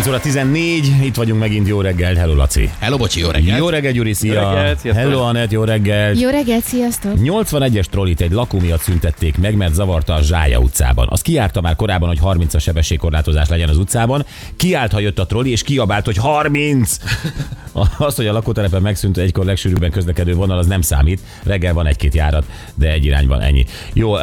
9 óra 14, itt vagyunk megint, jó reggel, hello Laci. Hello, bocsi, jó reggelt. Jó reggel, Gyuri, szia. Jó reggelt, sziasztok. hello Anett, jó reggel. Jó reggelt, sziasztok! 81-es trollit egy lakó miatt szüntették meg, mert zavarta a Zsája utcában. Az kiárta már korábban, hogy 30-as sebességkorlátozás legyen az utcában. Kiállt, ha jött a trolli, és kiabált, hogy 30! Az, hogy a lakótelepen megszűnt egykor legsűrűbben közlekedő vonal, az nem számít. Reggel van egy-két járat, de egy irányban ennyi. Jó,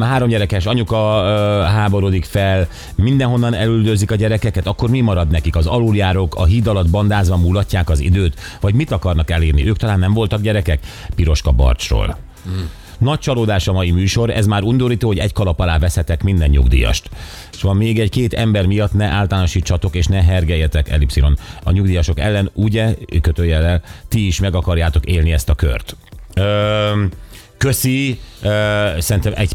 három gyerekes anyuka háborodik fel, mindenhonnan elüldözik a gyerekeket, akkor mi marad nekik? Az aluljárók a híd alatt bandázva múlatják az időt? Vagy mit akarnak elérni? Ők talán nem voltak gyerekek? Piroska Barcsról. Nagy csalódás a mai műsor, ez már undorító, hogy egy kalap alá veszetek minden nyugdíjast. És van még egy-két ember miatt ne általánosítsatok és ne hergeljetek elipszilon. A nyugdíjasok ellen, ugye, kötőjellel, ti is meg akarjátok élni ezt a kört. Ö, köszi, ö, szerintem egy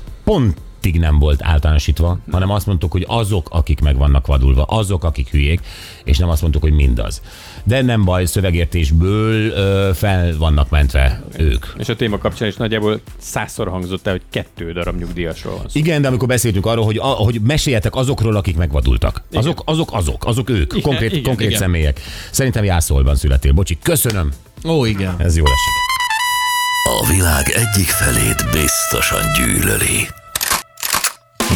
pontig nem volt általánosítva, hanem azt mondtuk, hogy azok, akik meg vannak vadulva, azok, akik hülyék, és nem azt mondtuk, hogy mindaz. De nem baj, szövegértésből ö, fel vannak mentve ők. És a téma kapcsán is nagyjából százszor hangzott el, hogy kettő darab nyugdíjasról van szó. Igen, de amikor beszéltünk arról, hogy, a, hogy meséljetek azokról, akik megvadultak. Azok, azok, azok, azok ők, Igen, konkrét, igen, konkrét igen. személyek. Szerintem Jászolban születél. Bocsi, köszönöm. Ó, igen. Ez jól esik. A világ egyik felét biztosan gyűlöli.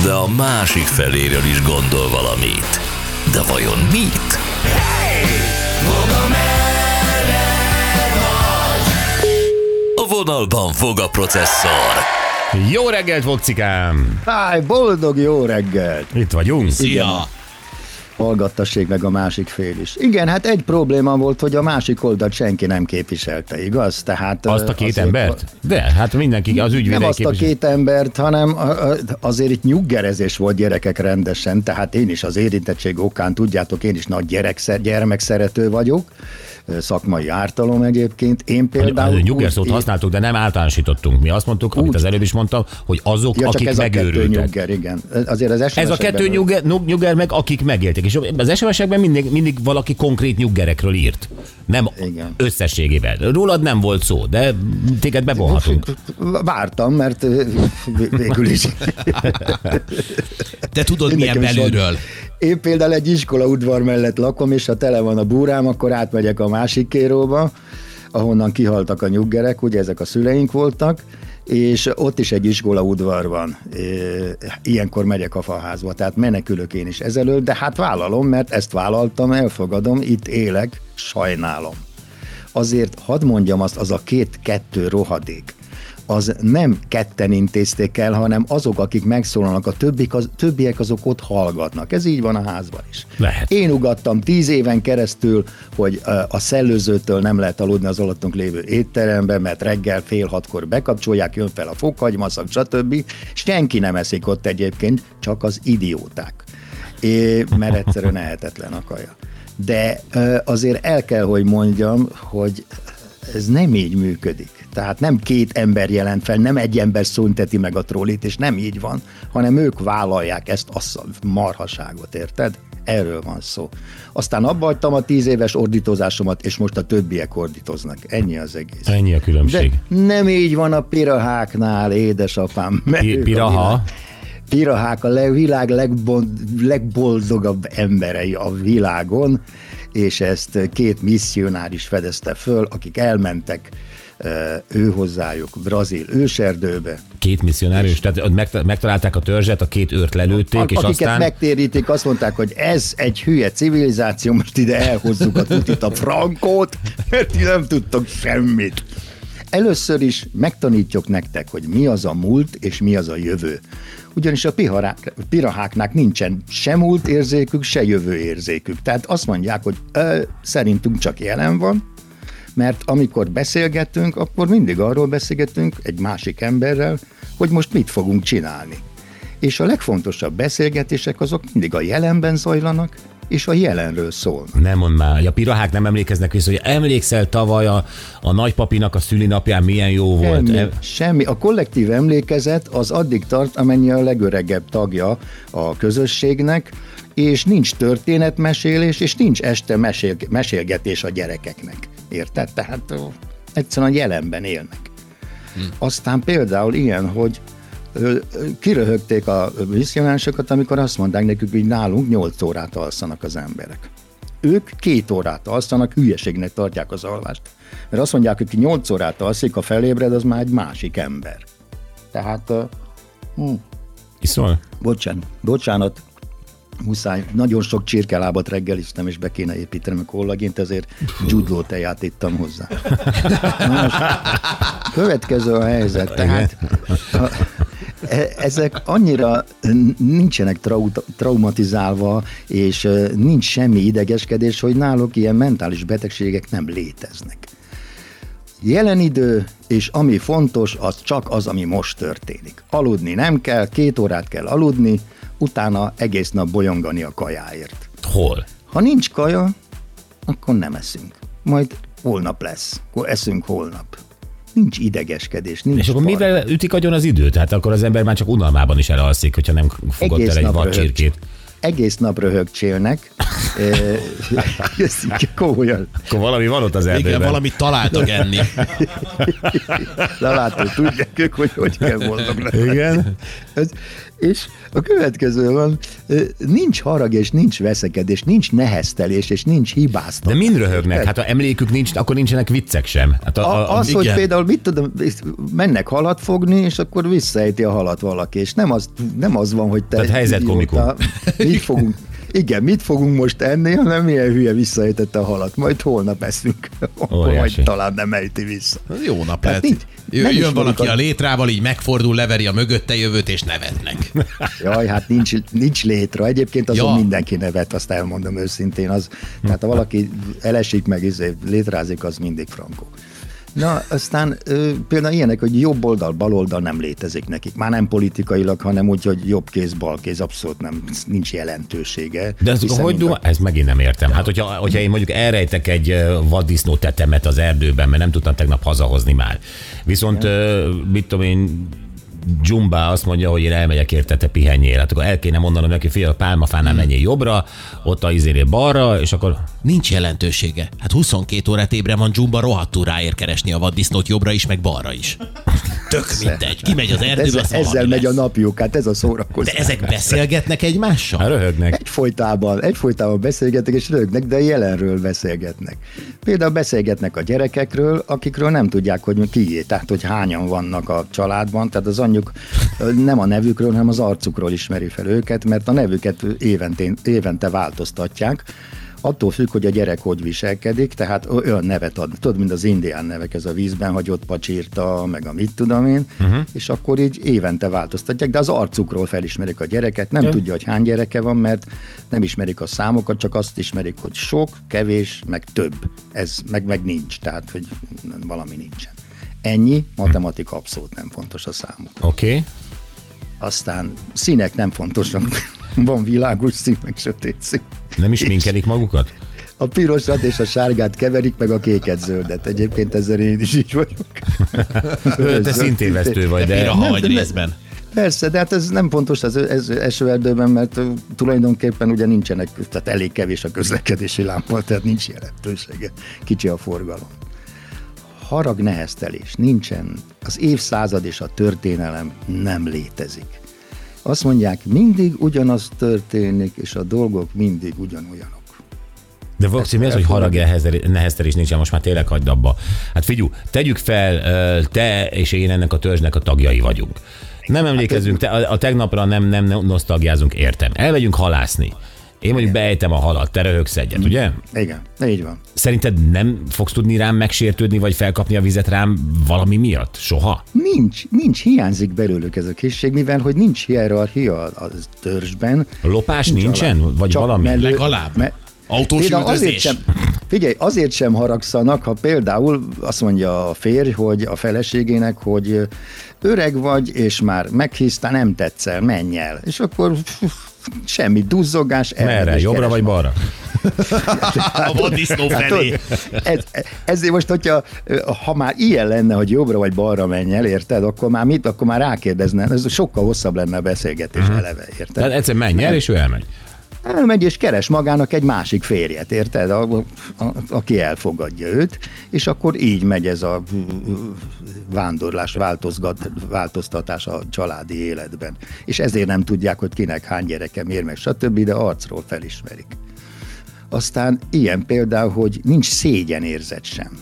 De a másik feléről is gondol valamit. De vajon mit? A vonalban fog a processzor. Jó reggelt, Vokcikám! Háj, boldog jó reggelt! Itt vagyunk. Szia. Hallgattassék meg a másik fél is. Igen, hát egy probléma volt, hogy a másik oldalt senki nem képviselte, igaz? Tehát, Azt a két azért- embert? De, hát mindenki, az ügyvédek Nem azt a két embert, hanem a- a- azért itt nyuggerezés volt gyerekek rendesen, tehát én is az érintettség okán, tudjátok, én is nagy gyerekszer, gyermekszerető vagyok, szakmai ártalom egyébként. Én például... A nyugger szót úgy- használtuk, de nem általánosítottunk. Mi azt mondtuk, amit az előbb is mondtam, hogy azok, Ja, akik ez a kettő megőrültek. nyugger, igen. Azért az Ez a kettő nyugger, nyug- nyugger meg, akik megéltek. És az SMS-ekben mindig, mindig valaki konkrét nyuggerekről írt. Nem Igen. összességében. Rólad nem volt szó, de téged bevonhatunk. Vártam, mert végül is. Te tudod, Én milyen belülről. Én például egy iskola udvar mellett lakom, és ha tele van a búrám, akkor átmegyek a másik kéróba, ahonnan kihaltak a nyuggerek, ugye ezek a szüleink voltak, és ott is egy iskola udvar van. Ilyenkor megyek a faházba, tehát menekülök én is ezelőtt, de hát vállalom, mert ezt vállaltam, elfogadom, itt élek, sajnálom. Azért hadd mondjam azt, az a két-kettő rohadék, az nem ketten intézték el, hanem azok, akik megszólalnak, a többik az, többiek azok ott hallgatnak. Ez így van a házban is. Lehet. Én ugattam tíz éven keresztül, hogy a szellőzőtől nem lehet aludni az alattunk lévő étterembe, mert reggel fél hatkor bekapcsolják, jön fel a fokhagymaszak, stb. Senki nem eszik ott egyébként, csak az idióták. É, mert egyszerűen ehetetlen a kaja. De azért el kell, hogy mondjam, hogy ez nem így működik. Tehát nem két ember jelent fel, nem egy ember szünteti meg a trollit, és nem így van, hanem ők vállalják ezt a marhaságot, érted? Erről van szó. Aztán abba hagytam a tíz éves ordítozásomat, és most a többiek ordítoznak. Ennyi az egész. Ennyi a De különbség. nem így van a piraháknál, édesapám. Pi- piraha? Pirahák a világ legbon, legboldogabb emberei a világon, és ezt két misszionáris fedezte föl, akik elmentek ő hozzájuk brazil őserdőbe, Két misszionárius, tehát megtalálták a törzset, a két őrt lelőtték, és akiket aztán... megtérítik, azt mondták, hogy ez egy hülye civilizáció, most ide elhozzuk a tutit a frankót, mert ti nem tudtok semmit. Először is megtanítjuk nektek, hogy mi az a múlt és mi az a jövő. Ugyanis a piharák, piraháknak nincsen se múlt érzékük, se jövő érzékük. Tehát azt mondják, hogy ö, szerintünk csak jelen van, mert amikor beszélgetünk, akkor mindig arról beszélgetünk egy másik emberrel, hogy most mit fogunk csinálni. És a legfontosabb beszélgetések azok mindig a jelenben zajlanak, és a jelenről szólnak. Nem mond már, a pirahák nem emlékeznek vissza, hogy emlékszel tavaly a, a nagypapinak a szülinapján milyen jó volt. Semmi, Em- semmi. A kollektív emlékezet az addig tart, amennyi a legöregebb tagja a közösségnek, és nincs történetmesélés, és nincs este mesél, mesélgetés a gyerekeknek. Érted? Tehát ó, Egyszerűen a jelenben élnek. Aztán például ilyen, hogy kiröhögték a misszionánsokat, amikor azt mondták nekük, hogy nálunk 8 órát alszanak az emberek. Ők két órát alszanak, hülyeségnek tartják az alvást. Mert azt mondják, hogy ki 8 órát alszik, a felébred, az már egy másik ember. Tehát, hm, Iszol? bocsánat, bocsánat, muszáj, nagyon sok csirkelábat reggeliztem, és be kéne építenem a kollagént, ezért judló teját ittam hozzá. Most, következő a helyzet, tehát a, ezek annyira nincsenek trau- traumatizálva, és e, nincs semmi idegeskedés, hogy náluk ilyen mentális betegségek nem léteznek. Jelen idő, és ami fontos, az csak az, ami most történik. Aludni nem kell, két órát kell aludni, utána egész nap bolyongani a kajáért. Hol? Ha nincs kaja, akkor nem eszünk. Majd holnap lesz, akkor eszünk holnap. Nincs idegeskedés, nincs És akkor faj. mivel ütik agyon az időt? Hát akkor az ember már csak unalmában is elalszik, hogyha nem fogott Egész el egy nap vadcsirkét. Egész nap röhögcsélnek. Ö, Ez így komolyan. Akkor valami van ott az erdőben. Igen, valamit találtak enni. De látod, tudják ők, hogy hogy kell boldog lenni. Igen. Ez, és a következő van, nincs harag, és nincs veszekedés, nincs neheztelés, és nincs De hibáztatás. mind röhögnek? Hát ha emlékük nincs, akkor nincsenek viccek sem. Hát a, a, A, az, hogy igen. például mit tudom, mennek halat fogni, és akkor visszaejti a halat valaki, és nem az, nem az van, hogy te... Tehát helyzetkomikum. Mit fogunk, igen, mit fogunk most enni, hanem milyen hülye visszaejtette a halat, majd holnap eszünk, akkor majd talán nem ejti vissza. Jó nap Tehát lehet. nincs- Jön ismerik valaki a- a létrával, így megfordul, leveri a mögötte jövőt, és nevetnek. Jaj, hát nincs, nincs létre. Egyébként azon ja. mindenki nevet, azt elmondom őszintén. Az, tehát ha valaki elesik meg, izé, létrázik, az mindig frankó. Na, aztán ö, például ilyenek, hogy jobb oldal, bal oldal nem létezik nekik. Már nem politikailag, hanem úgy, hogy jobb kéz, bal kéz, abszolút nem, nincs jelentősége. de ez, hogy duma? Ezt megint nem értem. Hát hogyha, hogyha én mondjuk elrejtek egy vaddisznó tetemet az erdőben, mert nem tudtam tegnap hazahozni már. Viszont, ö, mit tudom én, Jumba azt mondja, hogy én elmegyek érte, te pihenjél. Hát akkor el kéne mondanom neki, figyelj, a pálmafánál menjél jobbra, ott a izéré balra, és akkor Nincs jelentősége. Hát 22 órát ébre van Jumba rohadtul ráér keresni a vaddisznót jobbra is, meg balra is. Tök mindegy. Kimegy az erdőbe, ezzel, az ezzel valami megy a lesz. napjuk, hát ez a szórakozás. De ezek beszélgetnek egymással? hát röhögnek. Egyfolytában, egyfolytában beszélgetnek és rögnek, de jelenről beszélgetnek. Például beszélgetnek a gyerekekről, akikről nem tudják, hogy kié, tehát hogy hányan vannak a családban, tehát az anyjuk ö, nem a nevükről, hanem az arcukról ismeri fel őket, mert a nevüket évente, évente változtatják, attól függ, hogy a gyerek hogy viselkedik, tehát olyan nevet ad, tudod, mint az indián nevek, ez a vízben hagyott pacsírta, meg a mit tudom én, uh-huh. és akkor így évente változtatják, de az arcukról felismerik a gyereket, nem tudja, hogy hány gyereke van, mert nem ismerik a számokat, csak azt ismerik, hogy sok, kevés, meg több. Ez meg, meg nincs, tehát, hogy valami nincsen. Ennyi, matematika abszolút nem fontos a számuk. Oké. Okay. Aztán színek nem fontosak. Van világos szín, meg sötét szín. Nem is minkelik magukat? A pirosat és a sárgát keverik, meg a kéket zöldet. Egyébként ezzel én is így vagyok. Te szintévesztő vagy, De de... a hagy részben. Persze, de hát ez nem fontos az ez esőerdőben, mert tulajdonképpen ugye nincsenek, tehát elég kevés a közlekedési lámpa, tehát nincs jelentősége. Kicsi a forgalom. Harag neheztelés nincsen. Az évszázad és a történelem nem létezik. Azt mondják, mindig ugyanaz történik, és a dolgok mindig ugyanolyanok. De Voxi, mi az, hogy harag neheztelés nincsen, most már tényleg hagyd abba. Hát figyú, tegyük fel, te és én ennek a törzsnek a tagjai vagyunk. Nem emlékezünk, te, a, a tegnapra nem, nem nosztalgiázunk, értem. Elmegyünk halászni. Én mondjuk beejtem a halat, te röhögsz egyet, ugye? Igen, így van. Szerinted nem fogsz tudni rám megsértődni, vagy felkapni a vizet rám valami miatt? Soha? Nincs, nincs, hiányzik belőlük ez a készség, mivel hogy nincs hierarchia a a törzsben. Lopás Nincs nincsen? alá- Vagy csak valami? mellő- Legalább. me- Autós azért sem, figyelj, azért sem haragszanak, ha például azt mondja a férj, hogy a feleségének, hogy öreg vagy, és már meghíztál, nem tetszel, menj el. És akkor semmi duzzogás. Merre? Jobbra vagy balra? A vaddisznó Hát, felé. tudod, ez, ezért most, hogyha ha már ilyen lenne, hogy jobbra vagy balra menj el, érted, akkor már mit, akkor már rákérdezne, ez sokkal hosszabb lenne a beszélgetés uh-huh. eleve, érted? Tehát egyszer menj el, és ő elmegy. Elmegy és keres magának egy másik férjet, érted? A, a, a, aki elfogadja őt, és akkor így megy ez a vándorlás, változgat, változtatás a családi életben. És ezért nem tudják, hogy kinek hány gyereke, miért meg, stb., de arcról felismerik. Aztán ilyen például, hogy nincs szégyenérzet sem.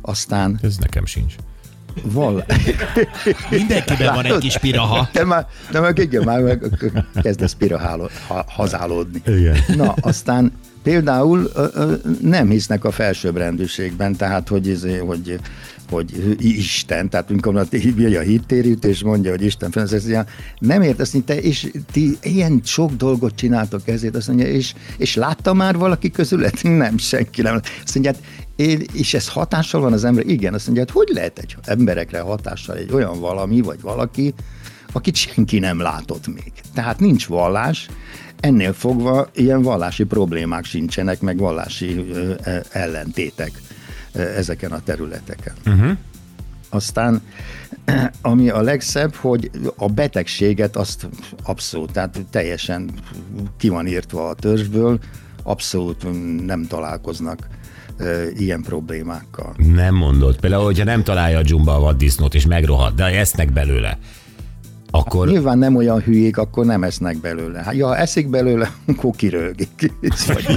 Aztán Ez nekem sincs. Val... Mindenkiben van egy kis piraha. Te már, de meg igen, már meg kezdesz hazálódni. Igen. Na, aztán például nem hisznek a felsőbbrendűségben, tehát hogy, izé, hogy hogy Isten, tehát amikor a, a hittérítés mondja, hogy Isten fenn, ez ilyen, nem értesz, hogy te, és ti ilyen sok dolgot csináltok ezért, azt mondja, és, és látta már valaki közület? Nem, senki nem. Azt mondja, hát én, és ez hatással van az ember? Igen, azt mondja, hát hogy lehet egy emberekre hatással egy olyan valami, vagy valaki, akit senki nem látott még. Tehát nincs vallás, ennél fogva ilyen vallási problémák sincsenek, meg vallási ö, ö, ellentétek ö, ezeken a területeken. Uh-huh. Aztán, ami a legszebb, hogy a betegséget azt abszolút, tehát teljesen ki van írtva a törzsből, abszolút nem találkoznak ö, ilyen problémákkal. Nem mondod. Például, hogyha nem találja a dzsumba a vaddisznót, és megrohad, de esznek belőle, akkor Nyilván nem olyan hülyék, akkor nem esznek belőle. Hát, ja, ha eszik belőle, akkor kirögik.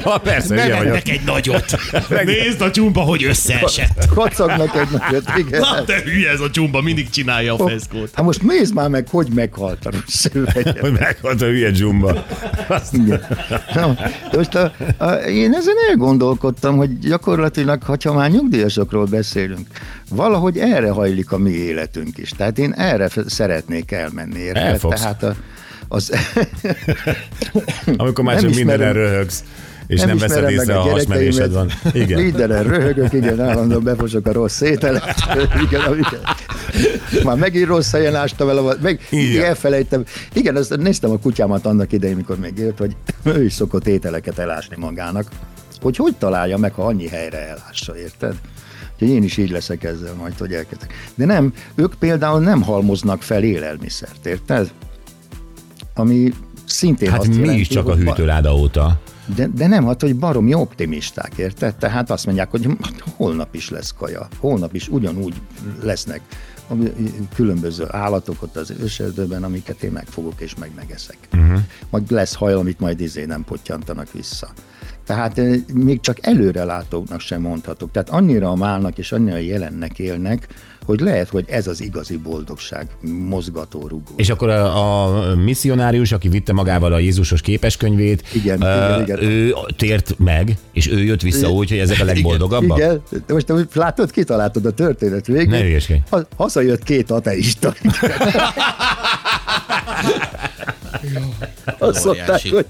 Ja, persze, vagyok. Nevetnek egy nagyot. Nézd a csumba, hogy összeesett. kacagnak egy nagyot. Igen. Na te hülye, ez a csumba mindig csinálja a feszkót. Hát most nézd már meg, hogy meghalt a szővegye. Hogy meghalt a hülye dzsumba. Azt- Igen. Na, de most a, a, én ezen elgondolkodtam, hogy gyakorlatilag, ha már nyugdíjasokról beszélünk, valahogy erre hajlik a mi életünk is. Tehát én erre szeretnék elmenni. Érted? Elfogsz. Tehát a, az, Amikor már Nem csak mindenre röhögsz, és nem, veszed ismerem meg észre, a a hasmenésed van. Igen. Mindenen röhögök, igen, állandóan befosok a rossz ételet. igen, igen. Már megint rossz helyen ástam vele, meg igen. elfelejtem. Igen, azt néztem a kutyámat annak idején, mikor még élt, hogy ő is szokott ételeket elásni magának. Hogy hogy találja meg, ha annyi helyre elássa, érted? Úgyhogy én is így leszek ezzel majd, hogy elkezdek. De nem, ők például nem halmoznak fel élelmiszert, érted? Ami szintén Hát azt mi jelenti, is csak a hűtőláda óta. de, de nem, hát, hogy baromi optimisták, érted? Tehát azt mondják, hogy hát holnap is lesz kaja, holnap is ugyanúgy lesznek különböző állatok ott az őserdőben, amiket én megfogok és meg megeszek. Uh-huh. Majd lesz hajl, amit majd izé nem pottyantanak vissza. Tehát eh, még csak előrelátóknak sem mondhatok. Tehát annyira málnak és annyira jelennek élnek, hogy lehet, hogy ez az igazi boldogság, mozgató rugó. És akkor a, a misszionárius, aki vitte magával a Jézusos képeskönyvét, Igen, ö, igen, igen. ő tért meg, és ő jött vissza úgy, hogy ezek a legboldogabbak? Igen, de most látod, kitaláltad a történet végén. Ne hülyeskedj. Ha- Hazajött két ateista. Azt mondták, Óriási. hogy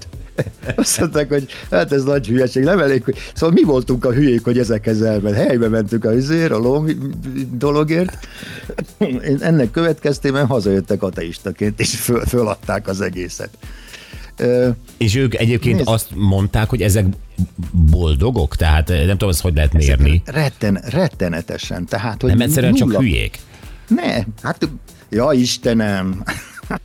azt mondták, hogy hát ez nagy hülyeség, nem elég, hogy... Szóval mi voltunk a hülyék, hogy ezekhez elment. Helybe mentünk a üzér, a lom dologért. Én ennek következtében hazajöttek ateistaként, és föl, föladták az egészet. És ők egyébként Nézd. azt mondták, hogy ezek boldogok? Tehát eh, nem tudom, ezt hogy lehet mérni. Retten, rettenetesen. Tehát, hogy Nem egyszerűen csak nulla- hülyék. Ne, hát, ja Istenem,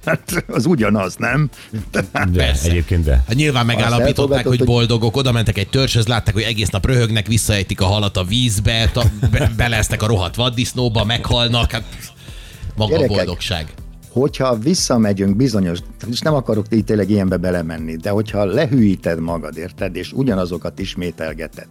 hát az ugyanaz, nem? De, Persze. egyébként de. Hát nyilván megállapították, hogy boldogok, oda mentek egy törzshöz, látták, hogy egész nap röhögnek, visszaejtik a halat a vízbe, ta, be, belesznek a rohadt vaddisznóba, meghalnak, hát maga a Gyerekek. boldogság. Hogyha visszamegyünk bizonyos, és nem akarok így tényleg ilyenbe belemenni, de hogyha lehűíted magad, érted, és ugyanazokat ismételgeted,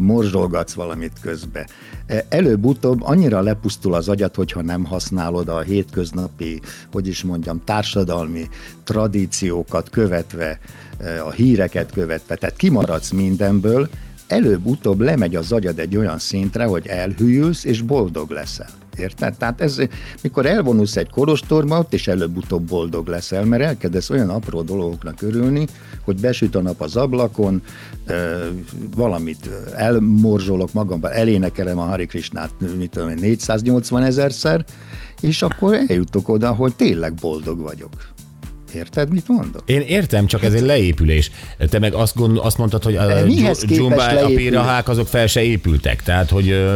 morzsolgatsz valamit közbe, e, előbb-utóbb annyira lepusztul az agyad, hogyha nem használod a hétköznapi, hogy is mondjam, társadalmi tradíciókat követve, e, a híreket követve, tehát kimaradsz mindenből, előbb-utóbb lemegy az agyad egy olyan szintre, hogy elhűlsz és boldog leszel. Érted? Tehát ez, mikor elvonulsz egy kolostorba, ott is előbb-utóbb boldog leszel, mert elkezdesz olyan apró dolgoknak örülni, hogy besüt a nap az ablakon, valamit elmorzsolok magamban, elénekelem a Hari Krishnát, mit tudom én, 480 ezerszer, és akkor eljutok oda, hogy tényleg boldog vagyok. Érted, mit mondok? Én értem, csak ez egy leépülés. Te meg azt, gond, azt mondtad, hogy a dzsumba, a pirahák azok fel se épültek. Tehát, hogy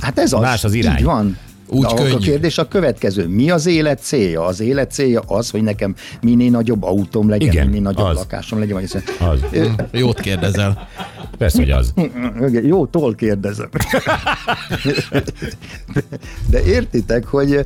Hát ez az. más az irány. Így van. Úgy Na, könnyű. a kérdés a következő. Mi az élet célja? Az élet célja az, hogy nekem minél nagyobb autóm legyen, Igen, minél nagyobb az. lakásom legyen. Vagy hiszen- Az. Jót kérdezel. Persze, hogy az. Jó, tól kérdezem. De értitek, hogy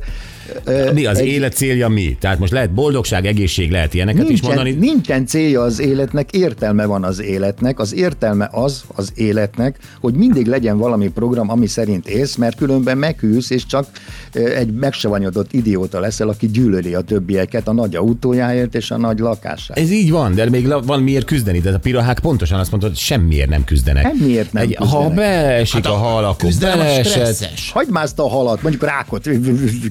Mi az egy- élet célja mi? Tehát most lehet boldogság, egészség, lehet ilyeneket is Nincsen, mondani. nincsen célja az életnek, értelme van az életnek. Az értelme az az életnek, hogy mindig legyen valami program, ami szerint élsz, mert különben meghűlsz, és csak egy megsavanyodott idióta leszel, aki gyűlöli a többieket a nagy autójáért és a nagy lakásáért. Ez így van, de még van miért küzdeni, de a pirahák pontosan azt mondta, hogy semmiért nem küzdenek. Semmiért nem Egy, Ha küzdenek. beesik Hát a, a hal, akkor beleesett. stresszes. Hagyd már ezt a halat, mondjuk rákot,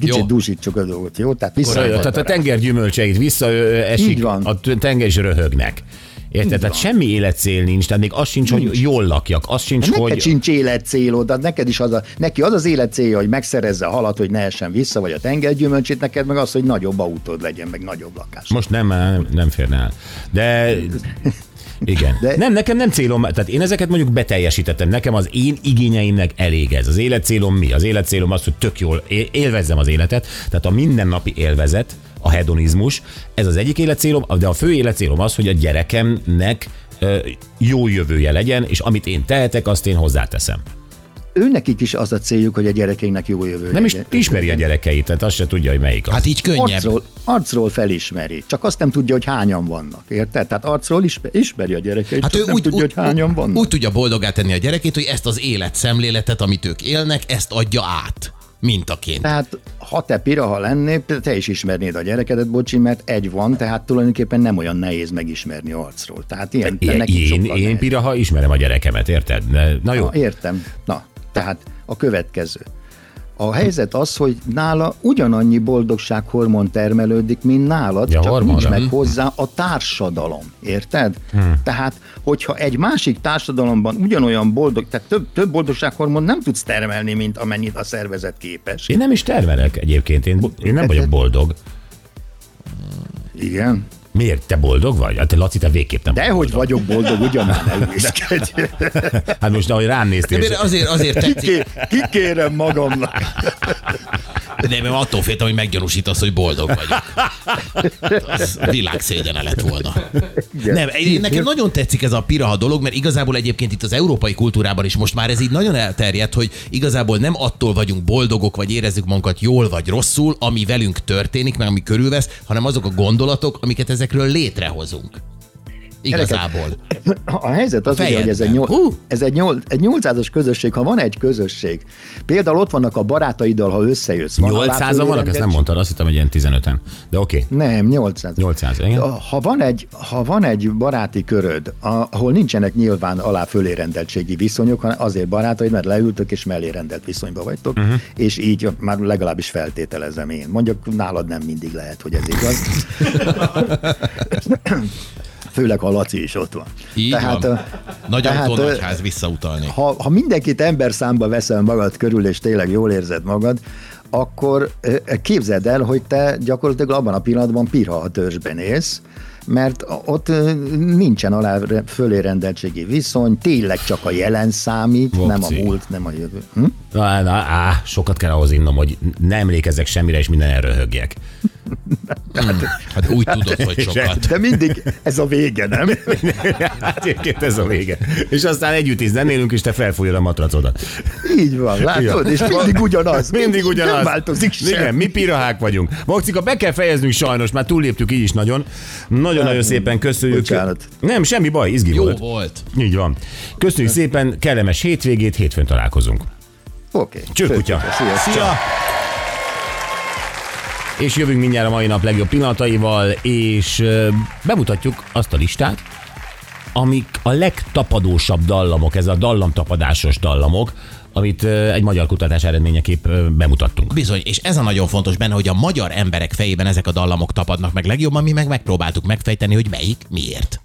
kicsit Jó. Dúsítsuk a dolgot, jó? Tehát vissza. Tehát a tenger gyümölcseit visszaesik, Így van. a tenger is röhögnek. Érted? Tehát semmi életcél nincs, tehát még az sincs, hogy jól lakjak, az sincs, Neked hogy... sincs életcélod, de neked is az a, neki az az életcélja, hogy megszerezze a halat, hogy ne essen vissza, vagy a tengergyümölcsét, neked meg az, hogy nagyobb autód legyen, meg nagyobb lakás. Most nem, nem, nem férne el. De igen. De... Nem, nekem nem célom, tehát én ezeket mondjuk beteljesítettem. Nekem az én igényeimnek elég ez. Az életcélom mi? Az életcélom az, hogy tök jól élvezzem az életet, tehát a mindennapi élvezet, a hedonizmus, ez az egyik életcélom, de a fő életcélom az, hogy a gyerekemnek jó jövője legyen, és amit én tehetek, azt én hozzáteszem. Ő nekik is az a céljuk, hogy a gyerekeinknek jó jövő Nem is ismeri a gyerekeit, tehát azt se tudja, hogy melyik az. Hát így könnyebb. Arcról, arcról felismeri, csak azt nem tudja, hogy hányan vannak, érted? Tehát arcról ismeri, ismeri a gyerekeit, Hát csak ő nem úgy, tudja, úgy, hogy hányan vannak. úgy tudja boldogá tenni a gyerekét, hogy ezt az életszemléletet, amit ők élnek, ezt adja át mintaként. Tehát ha te piraha lennél, te is ismernéd a gyerekedet, bocsi, mert egy van, tehát tulajdonképpen nem olyan nehéz megismerni arcról. Tehát ilyen, Én, nekik én, én nehezebb. piraha ismerem a gyerekemet, érted? Na jó. Na, értem. Na, tehát a következő. A helyzet az, hogy nála ugyanannyi boldogsághormon termelődik, mint nálad, Ja, csak hormonra. nincs meg hozzá a társadalom. Érted? Hmm. Tehát, hogyha egy másik társadalomban ugyanolyan boldog, tehát több, több boldogsághormon nem tudsz termelni, mint amennyit a szervezet képes. Én nem is termelek egyébként, én, én nem vagyok boldog. Igen. Miért? Te boldog vagy? Hát te, Laci, te végképp nem De hogy vagyok boldog, ugyan már. Hát most, ahogy rám néztél, De azért, azért tetszik, Ki- Kikérem magamnak. De mert attól féltem, hogy meggyanúsítasz, hogy boldog vagyok. Az világ szégyene lett volna. Nem, én, nekem nagyon tetszik ez a piraha dolog, mert igazából egyébként itt az európai kultúrában is most már ez így nagyon elterjedt, hogy igazából nem attól vagyunk boldogok, vagy érezzük magunkat jól vagy rosszul, ami velünk történik, meg ami körülvesz, hanem azok a gondolatok, amiket ezekről létrehozunk. Igazából. A helyzet az, ugye, hogy ez egy, nyol, ez egy, nyol, egy 800-as közösség, ha van egy közösség, például ott vannak a barátaiddal, ha összejössz. van 800-an vannak, ezt nem mondtad, azt hittem, hogy ilyen 15-en. De oké, okay. Nem, 800. 800, igen. Ha van egy, ha van egy baráti köröd, ahol nincsenek nyilván alá fölérendeltségi viszonyok, hanem azért barátaid, mert leültök és mellé rendelt viszonyba vagytok, Mhm. uh-huh. és így már legalábbis feltételezem én. Mondjuk nálad nem mindig lehet, hogy ez igaz. Főleg, ha Laci is ott van. Így van. ö, Nagy tehát, autó, nagy ház visszautalni. ha, ha mindenkit ember számba veszel magad körül, és tényleg jól érzed magad, akkor képzeld el, hogy te gyakorlatilag abban a pillanatban pirha a törzsben élsz, mert ott nincsen alá fölé rendeltségi viszony, tényleg csak a jelen számít, nem a múlt, nem a jövő. Hm? Na, na, á, sokat kell ahhoz innom, hogy ne emlékezzek semmire, és minden röhögjek. Hát úgy tudod, hogy sokat. De mindig ez a vége, nem? hát egyébként ez a vége. És aztán együtt is zenélünk, és te felfújod a matracodat. Így van, látod? Ja. És mindig ugyanaz. Mindig ugyanaz. Nem változik sem. Igen, mi pirahák vagyunk. Maxika, be kell fejeznünk sajnos, már túlléptük így is nagyon. Nagyon-nagyon szépen köszönjük. Bocsánat. Nem, semmi baj, izgi Jó volt. volt. Így van. Köszönjük szépen, kellemes hétvégét, hétfőn találkozunk. Oké. Csőkutya. Sziasztok. Szia! És jövünk mindjárt a mai nap legjobb pillanataival, és bemutatjuk azt a listát, amik a legtapadósabb dallamok, ez a dallamtapadásos dallamok, amit egy magyar kutatás eredményeképp bemutattunk. Bizony, és ez a nagyon fontos benne, hogy a magyar emberek fejében ezek a dallamok tapadnak meg legjobban, mi meg megpróbáltuk megfejteni, hogy melyik miért.